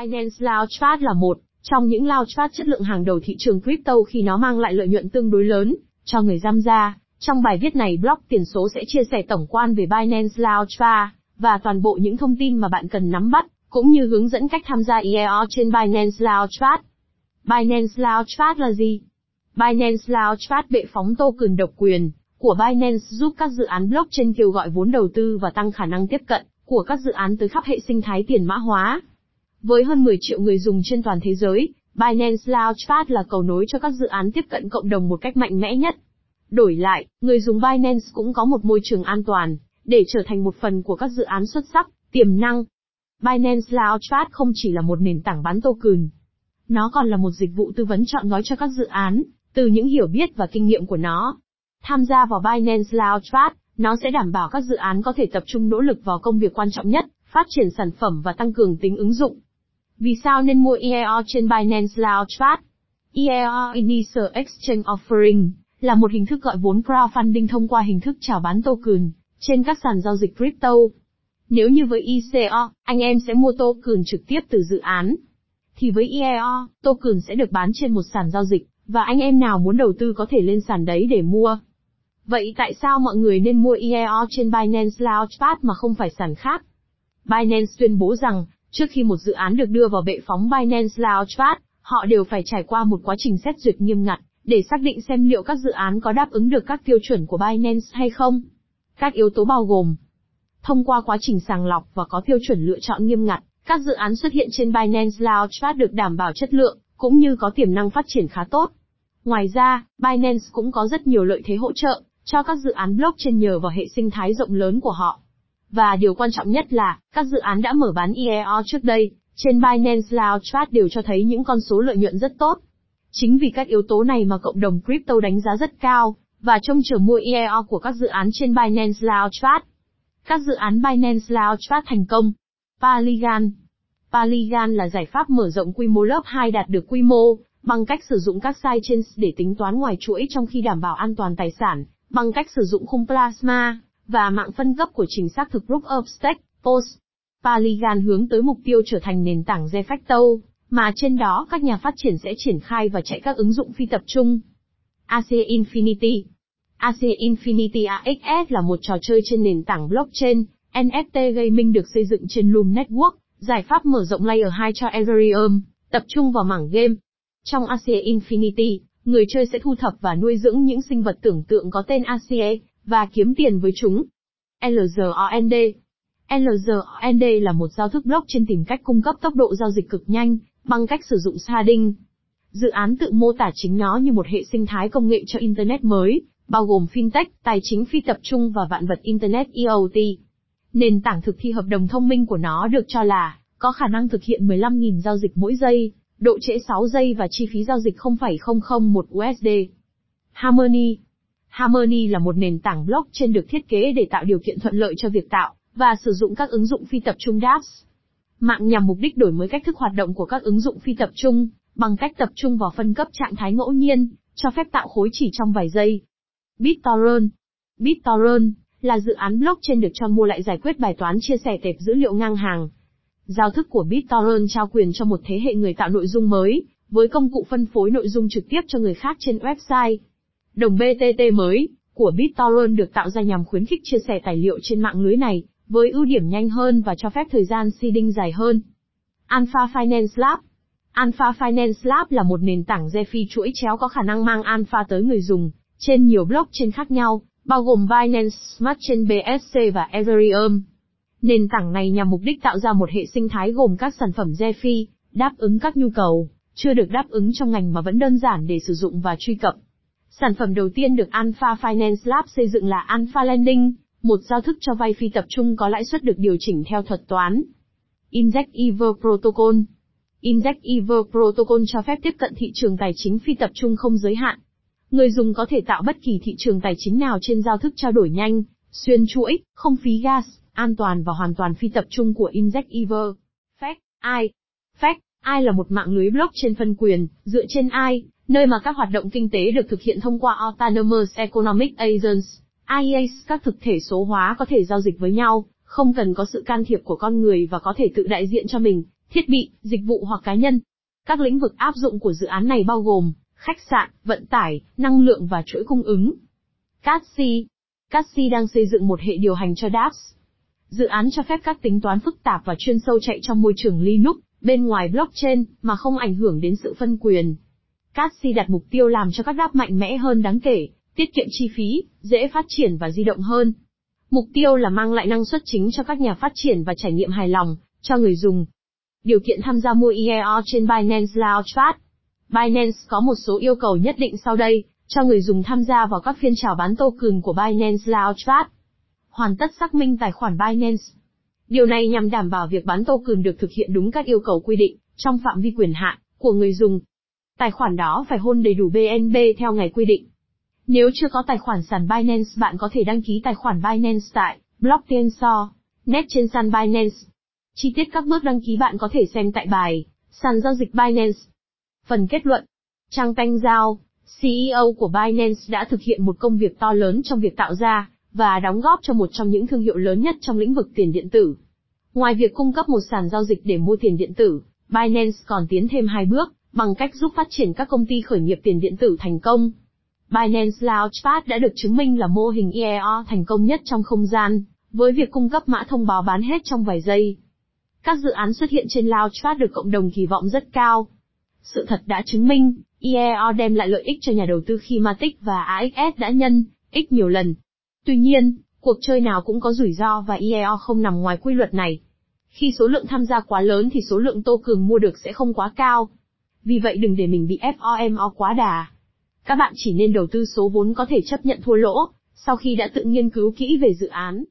Binance Launchpad là một trong những launchpad chất lượng hàng đầu thị trường crypto khi nó mang lại lợi nhuận tương đối lớn cho người tham gia. Trong bài viết này blog tiền số sẽ chia sẻ tổng quan về Binance Launchpad và toàn bộ những thông tin mà bạn cần nắm bắt, cũng như hướng dẫn cách tham gia IEO trên Binance Launchpad. Binance Launchpad là gì? Binance Launchpad bệ phóng token độc quyền của Binance giúp các dự án blockchain kêu gọi vốn đầu tư và tăng khả năng tiếp cận của các dự án tới khắp hệ sinh thái tiền mã hóa. Với hơn 10 triệu người dùng trên toàn thế giới, Binance Launchpad là cầu nối cho các dự án tiếp cận cộng đồng một cách mạnh mẽ nhất. Đổi lại, người dùng Binance cũng có một môi trường an toàn, để trở thành một phần của các dự án xuất sắc, tiềm năng. Binance Launchpad không chỉ là một nền tảng bán token, nó còn là một dịch vụ tư vấn chọn gói cho các dự án, từ những hiểu biết và kinh nghiệm của nó. Tham gia vào Binance Launchpad, nó sẽ đảm bảo các dự án có thể tập trung nỗ lực vào công việc quan trọng nhất, phát triển sản phẩm và tăng cường tính ứng dụng. Vì sao nên mua IEO trên Binance Launchpad? IEO Initial Exchange Offering là một hình thức gọi vốn crowdfunding thông qua hình thức chào bán token trên các sàn giao dịch crypto. Nếu như với ICO, anh em sẽ mua token trực tiếp từ dự án, thì với IEO, token sẽ được bán trên một sàn giao dịch, và anh em nào muốn đầu tư có thể lên sàn đấy để mua. Vậy tại sao mọi người nên mua IEO trên Binance Launchpad mà không phải sàn khác? Binance tuyên bố rằng, trước khi một dự án được đưa vào bệ phóng Binance Launchpad, họ đều phải trải qua một quá trình xét duyệt nghiêm ngặt, để xác định xem liệu các dự án có đáp ứng được các tiêu chuẩn của Binance hay không. Các yếu tố bao gồm Thông qua quá trình sàng lọc và có tiêu chuẩn lựa chọn nghiêm ngặt, các dự án xuất hiện trên Binance Launchpad được đảm bảo chất lượng, cũng như có tiềm năng phát triển khá tốt. Ngoài ra, Binance cũng có rất nhiều lợi thế hỗ trợ cho các dự án blockchain nhờ vào hệ sinh thái rộng lớn của họ. Và điều quan trọng nhất là, các dự án đã mở bán IEO trước đây, trên Binance Launchpad đều cho thấy những con số lợi nhuận rất tốt. Chính vì các yếu tố này mà cộng đồng crypto đánh giá rất cao, và trông chờ mua IEO của các dự án trên Binance Launchpad. Các dự án Binance Launchpad thành công. Polygon Polygon là giải pháp mở rộng quy mô lớp 2 đạt được quy mô, bằng cách sử dụng các sidechains để tính toán ngoài chuỗi trong khi đảm bảo an toàn tài sản, bằng cách sử dụng khung plasma, và mạng phân cấp của trình xác thực Group of Stack, POS. Polygon hướng tới mục tiêu trở thành nền tảng de facto, mà trên đó các nhà phát triển sẽ triển khai và chạy các ứng dụng phi tập trung. AC Infinity AC Infinity AXS là một trò chơi trên nền tảng blockchain, NFT gaming được xây dựng trên Loom Network, giải pháp mở rộng Layer 2 cho Ethereum, tập trung vào mảng game. Trong AC Infinity, người chơi sẽ thu thập và nuôi dưỡng những sinh vật tưởng tượng có tên ACE, và kiếm tiền với chúng. LZOND LZOND là một giao thức blockchain tìm cách cung cấp tốc độ giao dịch cực nhanh, bằng cách sử dụng sharding. Dự án tự mô tả chính nó như một hệ sinh thái công nghệ cho Internet mới, bao gồm fintech, tài chính phi tập trung và vạn vật Internet IoT. Nền tảng thực thi hợp đồng thông minh của nó được cho là có khả năng thực hiện 15.000 giao dịch mỗi giây, độ trễ 6 giây và chi phí giao dịch 0,001 USD. Harmony Harmony là một nền tảng blockchain được thiết kế để tạo điều kiện thuận lợi cho việc tạo và sử dụng các ứng dụng phi tập trung dApps. Mạng nhằm mục đích đổi mới cách thức hoạt động của các ứng dụng phi tập trung, bằng cách tập trung vào phân cấp trạng thái ngẫu nhiên, cho phép tạo khối chỉ trong vài giây. BitTorrent BitTorrent là dự án blockchain được cho mua lại giải quyết bài toán chia sẻ tệp dữ liệu ngang hàng. Giao thức của BitTorrent trao quyền cho một thế hệ người tạo nội dung mới, với công cụ phân phối nội dung trực tiếp cho người khác trên website. Đồng BTT mới của BitTorrent được tạo ra nhằm khuyến khích chia sẻ tài liệu trên mạng lưới này, với ưu điểm nhanh hơn và cho phép thời gian seeding dài hơn. Alpha Finance Lab Alpha Finance Lab là một nền tảng DeFi chuỗi chéo có khả năng mang alpha tới người dùng, trên nhiều blockchain khác nhau, bao gồm Binance Smart Chain BSC và Ethereum. Nền tảng này nhằm mục đích tạo ra một hệ sinh thái gồm các sản phẩm DeFi, đáp ứng các nhu cầu, chưa được đáp ứng trong ngành mà vẫn đơn giản để sử dụng và truy cập. Sản phẩm đầu tiên được Alpha Finance Lab xây dựng là Alpha Lending, một giao thức cho vay phi tập trung có lãi suất được điều chỉnh theo thuật toán. Inject Ever Protocol Inject Ever Protocol cho phép tiếp cận thị trường tài chính phi tập trung không giới hạn. Người dùng có thể tạo bất kỳ thị trường tài chính nào trên giao thức trao đổi nhanh, xuyên chuỗi, không phí gas, an toàn và hoàn toàn phi tập trung của Inject Ever. Fact I Fact AI là một mạng lưới blockchain phân quyền, dựa trên AI, nơi mà các hoạt động kinh tế được thực hiện thông qua Autonomous Economic Agents, IEAs, các thực thể số hóa có thể giao dịch với nhau, không cần có sự can thiệp của con người và có thể tự đại diện cho mình, thiết bị, dịch vụ hoặc cá nhân. Các lĩnh vực áp dụng của dự án này bao gồm khách sạn, vận tải, năng lượng và chuỗi cung ứng. Cassi Cassi đang xây dựng một hệ điều hành cho dApps. Dự án cho phép các tính toán phức tạp và chuyên sâu chạy trong môi trường Linux, bên ngoài blockchain, mà không ảnh hưởng đến sự phân quyền. Cassi đặt mục tiêu làm cho các đáp mạnh mẽ hơn đáng kể, tiết kiệm chi phí, dễ phát triển và di động hơn. Mục tiêu là mang lại năng suất chính cho các nhà phát triển và trải nghiệm hài lòng cho người dùng. Điều kiện tham gia mua IEO trên Binance Launchpad. Binance có một số yêu cầu nhất định sau đây cho người dùng tham gia vào các phiên chào bán token của Binance Launchpad. Hoàn tất xác minh tài khoản Binance. Điều này nhằm đảm bảo việc bán token được thực hiện đúng các yêu cầu quy định trong phạm vi quyền hạn của người dùng. Tài khoản đó phải hôn đầy đủ BNB theo ngày quy định. Nếu chưa có tài khoản sàn Binance bạn có thể đăng ký tài khoản Binance tại Blockchain So, net trên sàn Binance. Chi tiết các bước đăng ký bạn có thể xem tại bài sàn giao dịch Binance. Phần kết luận. Trang Tanh Giao, CEO của Binance đã thực hiện một công việc to lớn trong việc tạo ra và đóng góp cho một trong những thương hiệu lớn nhất trong lĩnh vực tiền điện tử. Ngoài việc cung cấp một sàn giao dịch để mua tiền điện tử, Binance còn tiến thêm hai bước bằng cách giúp phát triển các công ty khởi nghiệp tiền điện tử thành công. Binance Launchpad đã được chứng minh là mô hình IEO thành công nhất trong không gian, với việc cung cấp mã thông báo bán hết trong vài giây. Các dự án xuất hiện trên Launchpad được cộng đồng kỳ vọng rất cao. Sự thật đã chứng minh, IEO đem lại lợi ích cho nhà đầu tư khi Matic và AXS đã nhân, ích nhiều lần. Tuy nhiên, cuộc chơi nào cũng có rủi ro và IEO không nằm ngoài quy luật này. Khi số lượng tham gia quá lớn thì số lượng tô cường mua được sẽ không quá cao. Vì vậy đừng để mình bị FOMO quá đà. Các bạn chỉ nên đầu tư số vốn có thể chấp nhận thua lỗ, sau khi đã tự nghiên cứu kỹ về dự án.